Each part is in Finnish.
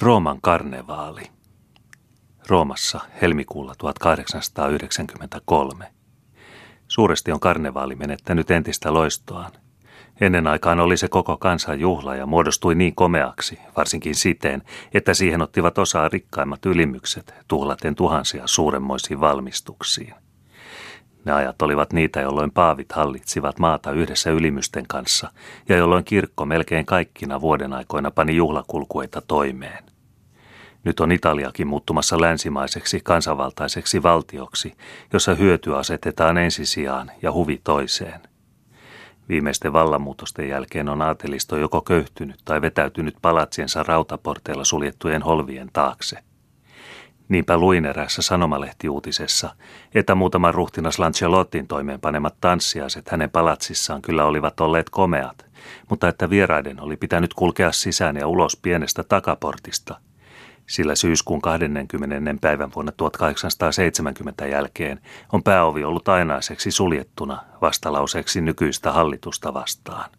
Rooman karnevaali. Roomassa helmikuulla 1893. Suuresti on karnevaali menettänyt entistä loistoaan. Ennen aikaan oli se koko kansan juhla ja muodostui niin komeaksi, varsinkin siten, että siihen ottivat osaa rikkaimmat ylimykset, tuhlaten tuhansia suuremmoisiin valmistuksiin. Ne ajat olivat niitä, jolloin paavit hallitsivat maata yhdessä ylimysten kanssa ja jolloin kirkko melkein kaikkina vuoden aikoina pani juhlakulkueita toimeen. Nyt on Italiakin muuttumassa länsimaiseksi kansanvaltaiseksi valtioksi, jossa hyöty asetetaan ensisijaan ja huvi toiseen. Viimeisten vallanmuutosten jälkeen on aatelisto joko köyhtynyt tai vetäytynyt palatsiensa rautaporteilla suljettujen holvien taakse. Niinpä luin erässä sanomalehtiuutisessa, että muutaman ruhtinas Lancelottin toimeenpanemat tanssiaiset hänen palatsissaan kyllä olivat olleet komeat, mutta että vieraiden oli pitänyt kulkea sisään ja ulos pienestä takaportista, sillä syyskuun 20. päivän vuonna 1870 jälkeen on pääovi ollut ainaiseksi suljettuna vastalauseeksi nykyistä hallitusta vastaan.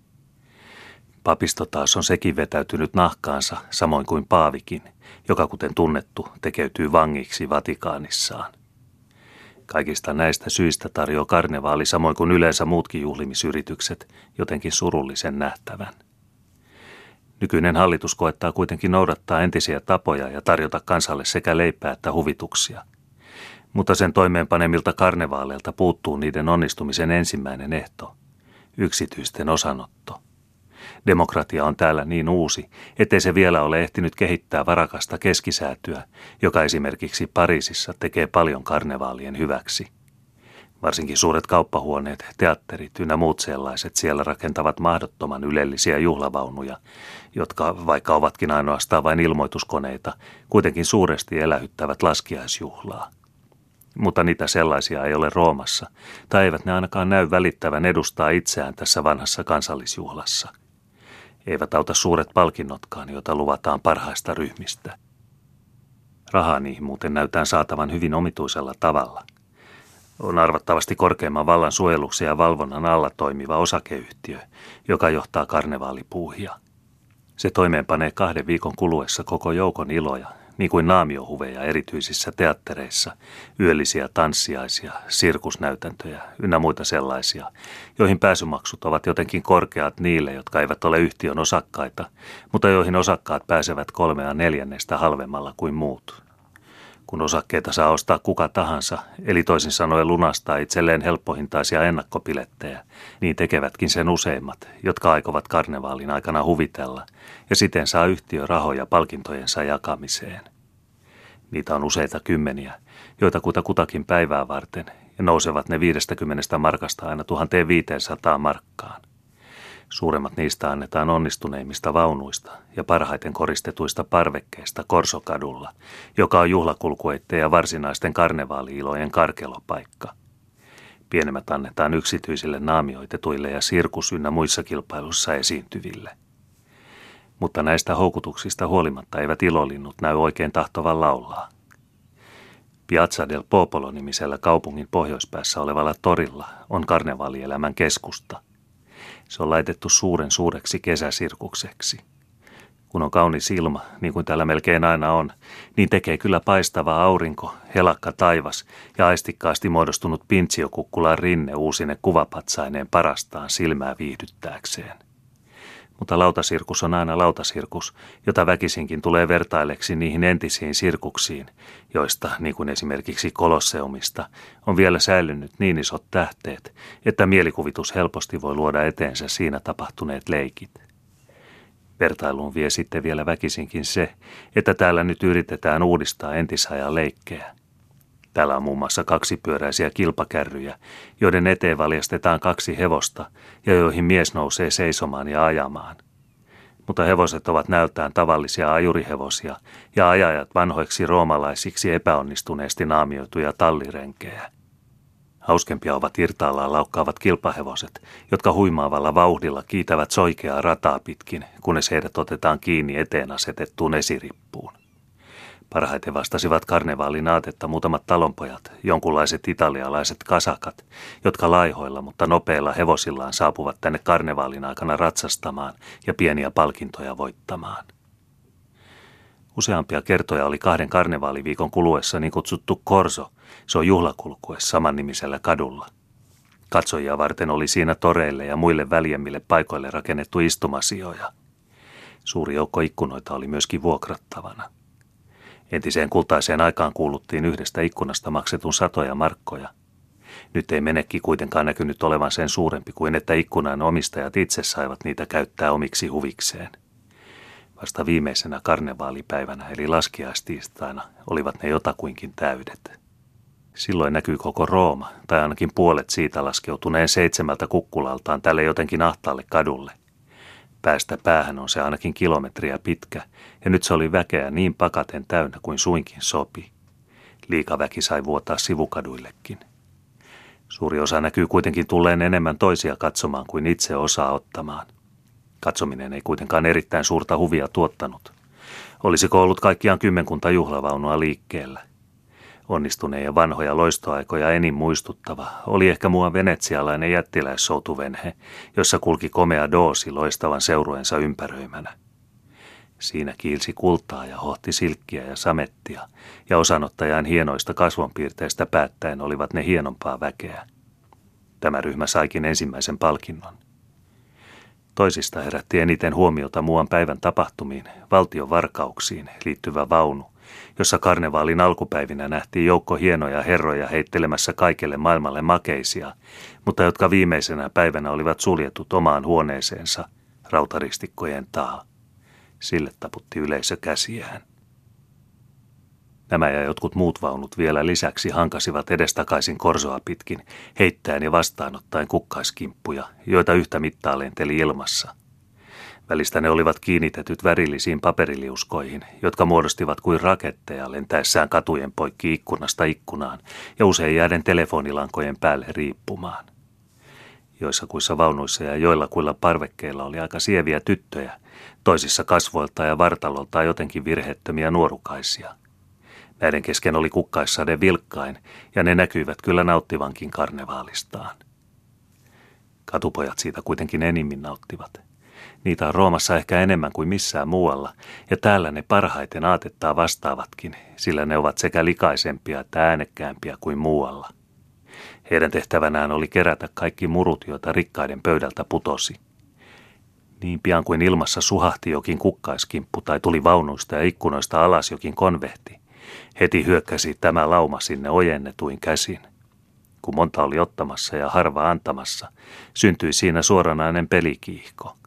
Papisto taas on sekin vetäytynyt nahkaansa, samoin kuin Paavikin, joka kuten tunnettu tekeytyy vangiksi Vatikaanissaan. Kaikista näistä syistä tarjoaa karnevaali samoin kuin yleensä muutkin juhlimisyritykset jotenkin surullisen nähtävän. Nykyinen hallitus koettaa kuitenkin noudattaa entisiä tapoja ja tarjota kansalle sekä leipää että huvituksia. Mutta sen toimeenpanemilta karnevaaleilta puuttuu niiden onnistumisen ensimmäinen ehto, yksityisten osanotto – Demokratia on täällä niin uusi, ettei se vielä ole ehtinyt kehittää varakasta keskisäätyä, joka esimerkiksi Pariisissa tekee paljon karnevaalien hyväksi. Varsinkin suuret kauppahuoneet, teatterit ynnä muut sellaiset siellä rakentavat mahdottoman ylellisiä juhlavaunuja, jotka, vaikka ovatkin ainoastaan vain ilmoituskoneita, kuitenkin suuresti elähyttävät laskiaisjuhlaa. Mutta niitä sellaisia ei ole Roomassa, tai eivät ne ainakaan näy välittävän edustaa itseään tässä vanhassa kansallisjuhlassa – eivät auta suuret palkinnotkaan, joita luvataan parhaista ryhmistä. Rahaa niihin muuten näytään saatavan hyvin omituisella tavalla. On arvattavasti korkeimman vallan suojeluksen ja valvonnan alla toimiva osakeyhtiö, joka johtaa karnevaalipuuhia. Se toimeenpanee kahden viikon kuluessa koko joukon iloja, niin kuin naamiohuveja erityisissä teattereissa, yöllisiä tanssiaisia, sirkusnäytäntöjä ynnä muita sellaisia, joihin pääsymaksut ovat jotenkin korkeat niille, jotka eivät ole yhtiön osakkaita, mutta joihin osakkaat pääsevät kolmea neljännestä halvemmalla kuin muut. Kun osakkeita saa ostaa kuka tahansa, eli toisin sanoen lunastaa itselleen helppohintaisia ennakkopilettejä, niin tekevätkin sen useimmat, jotka aikovat karnevaalin aikana huvitella, ja siten saa yhtiö rahoja palkintojensa jakamiseen. Niitä on useita kymmeniä, joita kuta kutakin päivää varten, ja nousevat ne 50 markasta aina 1500 markkaan. Suuremmat niistä annetaan onnistuneimmista vaunuista ja parhaiten koristetuista parvekkeista Korsokadulla, joka on juhlakulkueitteen ja varsinaisten karnevaaliilojen karkelopaikka. Pienemmät annetaan yksityisille naamioitetuille ja sirkus ynnä muissa kilpailussa esiintyville. Mutta näistä houkutuksista huolimatta eivät ilolinnut näy oikein tahtovan laulaa. Piazza del Popolo-nimisellä kaupungin pohjoispäässä olevalla torilla on karnevaalielämän keskusta – se on laitettu suuren suureksi kesäsirkukseksi. Kun on kaunis ilma, niin kuin täällä melkein aina on, niin tekee kyllä paistava aurinko, helakka taivas ja aistikkaasti muodostunut pintsiokukkulan rinne uusine kuvapatsaineen parastaan silmää viihdyttääkseen. Mutta lautasirkus on aina lautasirkus, jota väkisinkin tulee vertaileksi niihin entisiin sirkuksiin, joista, niin kuin esimerkiksi Kolosseumista, on vielä säilynyt niin isot tähteet, että mielikuvitus helposti voi luoda eteensä siinä tapahtuneet leikit. Vertailuun vie sitten vielä väkisinkin se, että täällä nyt yritetään uudistaa entisajan leikkejä. Täällä on muun muassa kaksipyöräisiä kilpakärryjä, joiden eteen valjastetaan kaksi hevosta ja joihin mies nousee seisomaan ja ajamaan. Mutta hevoset ovat näyttään tavallisia ajurihevosia ja ajajat vanhoiksi roomalaisiksi epäonnistuneesti naamioituja tallirenkejä. Hauskempia ovat irtaallaan laukkaavat kilpahevoset, jotka huimaavalla vauhdilla kiitävät soikeaa rataa pitkin, kunnes heidät otetaan kiinni eteen asetettuun esirippuun. Parhaiten vastasivat karnevaalin aatetta muutamat talonpojat, jonkunlaiset italialaiset kasakat, jotka laihoilla, mutta nopeilla hevosillaan saapuvat tänne karnevaalin aikana ratsastamaan ja pieniä palkintoja voittamaan. Useampia kertoja oli kahden karnevaaliviikon kuluessa niin kutsuttu korso, se on juhlakulkue samannimisellä kadulla. Katsojia varten oli siinä toreille ja muille väljemmille paikoille rakennettu istumasijoja. Suuri joukko ikkunoita oli myöskin vuokrattavana. Entiseen kultaiseen aikaan kuuluttiin yhdestä ikkunasta maksetun satoja markkoja. Nyt ei menekki kuitenkaan näkynyt olevan sen suurempi kuin että ikkunan omistajat itse saivat niitä käyttää omiksi huvikseen. Vasta viimeisenä karnevaalipäivänä eli laskiaistiistaina olivat ne jotakuinkin täydet. Silloin näkyy koko Rooma, tai ainakin puolet siitä laskeutuneen seitsemältä kukkulaltaan tälle jotenkin ahtaalle kadulle. Päästä päähän on se ainakin kilometriä pitkä, ja nyt se oli väkeä niin pakaten täynnä kuin suinkin sopi. Liikaväki sai vuotaa sivukaduillekin. Suuri osa näkyy kuitenkin tulleen enemmän toisia katsomaan kuin itse osaa ottamaan. Katsominen ei kuitenkaan erittäin suurta huvia tuottanut. Olisiko ollut kaikkiaan kymmenkunta juhlavaunua liikkeellä? Onnistuneen ja vanhoja loistoaikoja enin muistuttava oli ehkä mua venetsialainen jättiläissoutuvenhe, jossa kulki komea doosi loistavan seurueensa ympäröimänä. Siinä kiilsi kultaa ja hohti silkkiä ja samettia, ja osanottajan hienoista kasvonpiirteistä päättäen olivat ne hienompaa väkeä. Tämä ryhmä saikin ensimmäisen palkinnon. Toisista herätti eniten huomiota muuan päivän tapahtumiin, valtion varkauksiin liittyvä vaunu, jossa karnevaalin alkupäivinä nähtiin joukko hienoja herroja heittelemässä kaikelle maailmalle makeisia, mutta jotka viimeisenä päivänä olivat suljetut omaan huoneeseensa rautaristikkojen taa. Sille taputti yleisö käsiään. Nämä ja jotkut muut vaunut vielä lisäksi hankasivat edestakaisin korsoa pitkin, heittäen ja vastaanottaen kukkaiskimppuja, joita yhtä mittaa lenteli ilmassa. Välistä ne olivat kiinnitetyt värillisiin paperiliuskoihin, jotka muodostivat kuin raketteja lentäessään katujen poikki ikkunasta ikkunaan ja usein jääden telefonilankojen päälle riippumaan. Joissa kuissa vaunuissa ja joilla kuilla parvekkeilla oli aika sieviä tyttöjä, toisissa kasvoilta ja vartalolta jotenkin virheettömiä nuorukaisia. Näiden kesken oli kukkaissade vilkkain, ja ne näkyivät kyllä nauttivankin karnevaalistaan. Katupojat siitä kuitenkin enimmin nauttivat – Niitä on Roomassa ehkä enemmän kuin missään muualla, ja täällä ne parhaiten aatettaa vastaavatkin, sillä ne ovat sekä likaisempia että äänekkäämpiä kuin muualla. Heidän tehtävänään oli kerätä kaikki murut, joita rikkaiden pöydältä putosi. Niin pian kuin ilmassa suhahti jokin kukkaiskimppu tai tuli vaunuista ja ikkunoista alas jokin konvehti, heti hyökkäsi tämä lauma sinne ojennetuin käsin. Kun monta oli ottamassa ja harva antamassa, syntyi siinä suoranainen pelikiihko.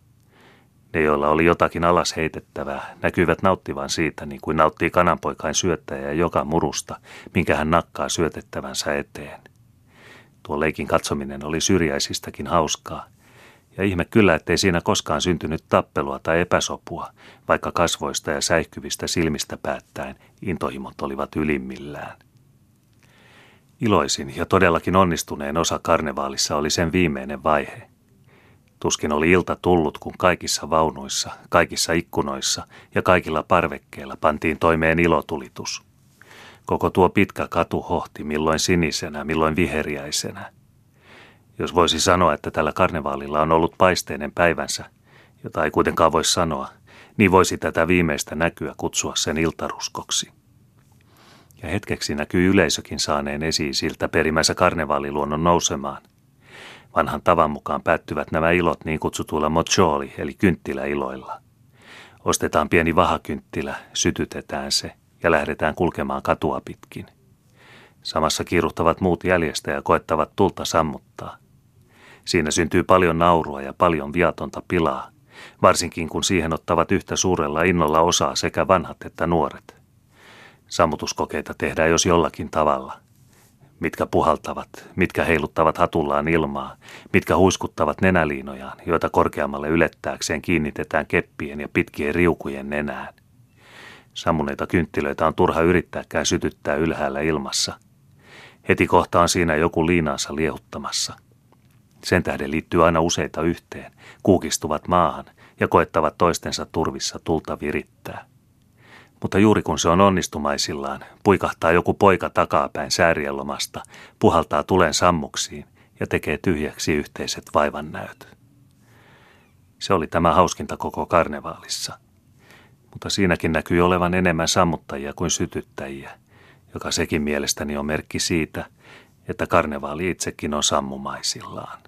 Ne, joilla oli jotakin alas heitettävää, näkyivät nauttivan siitä niin kuin nauttii kananpoikain syöttäjä joka murusta, minkä hän nakkaa syötettävänsä eteen. Tuo leikin katsominen oli syrjäisistäkin hauskaa, ja ihme kyllä, ettei siinä koskaan syntynyt tappelua tai epäsopua, vaikka kasvoista ja säihkyvistä silmistä päättäen intohimot olivat ylimmillään. Iloisin ja todellakin onnistuneen osa karnevaalissa oli sen viimeinen vaihe – Tuskin oli ilta tullut, kun kaikissa vaunuissa, kaikissa ikkunoissa ja kaikilla parvekkeilla pantiin toimeen ilotulitus. Koko tuo pitkä katu hohti milloin sinisenä, milloin viheriäisenä. Jos voisi sanoa, että tällä karnevaalilla on ollut paisteinen päivänsä, jota ei kuitenkaan voi sanoa, niin voisi tätä viimeistä näkyä kutsua sen iltaruskoksi. Ja hetkeksi näkyy yleisökin saaneen esiin siltä perimänsä karnevaaliluonnon nousemaan, Vanhan tavan mukaan päättyvät nämä ilot niin kutsutuilla mocholi eli kynttiläiloilla. Ostetaan pieni vahakynttilä, sytytetään se ja lähdetään kulkemaan katua pitkin. Samassa kiiruhtavat muut jäljestä ja koettavat tulta sammuttaa. Siinä syntyy paljon naurua ja paljon viatonta pilaa, varsinkin kun siihen ottavat yhtä suurella innolla osaa sekä vanhat että nuoret. Sammutuskokeita tehdään jos jollakin tavalla – mitkä puhaltavat, mitkä heiluttavat hatullaan ilmaa, mitkä huiskuttavat nenäliinojaan, joita korkeammalle ylettääkseen kiinnitetään keppien ja pitkien riukujen nenään. Sammuneita kynttilöitä on turha yrittääkään sytyttää ylhäällä ilmassa. Heti kohtaan siinä joku liinaansa liehuttamassa. Sen tähden liittyy aina useita yhteen, kuukistuvat maahan ja koettavat toistensa turvissa tulta virittää. Mutta juuri kun se on onnistumaisillaan, puikahtaa joku poika takapäin säärielomasta, puhaltaa tulen sammuksiin ja tekee tyhjäksi yhteiset vaivannäöt. Se oli tämä hauskinta koko karnevaalissa. Mutta siinäkin näkyy olevan enemmän sammuttajia kuin sytyttäjiä, joka sekin mielestäni on merkki siitä, että karnevaali itsekin on sammumaisillaan.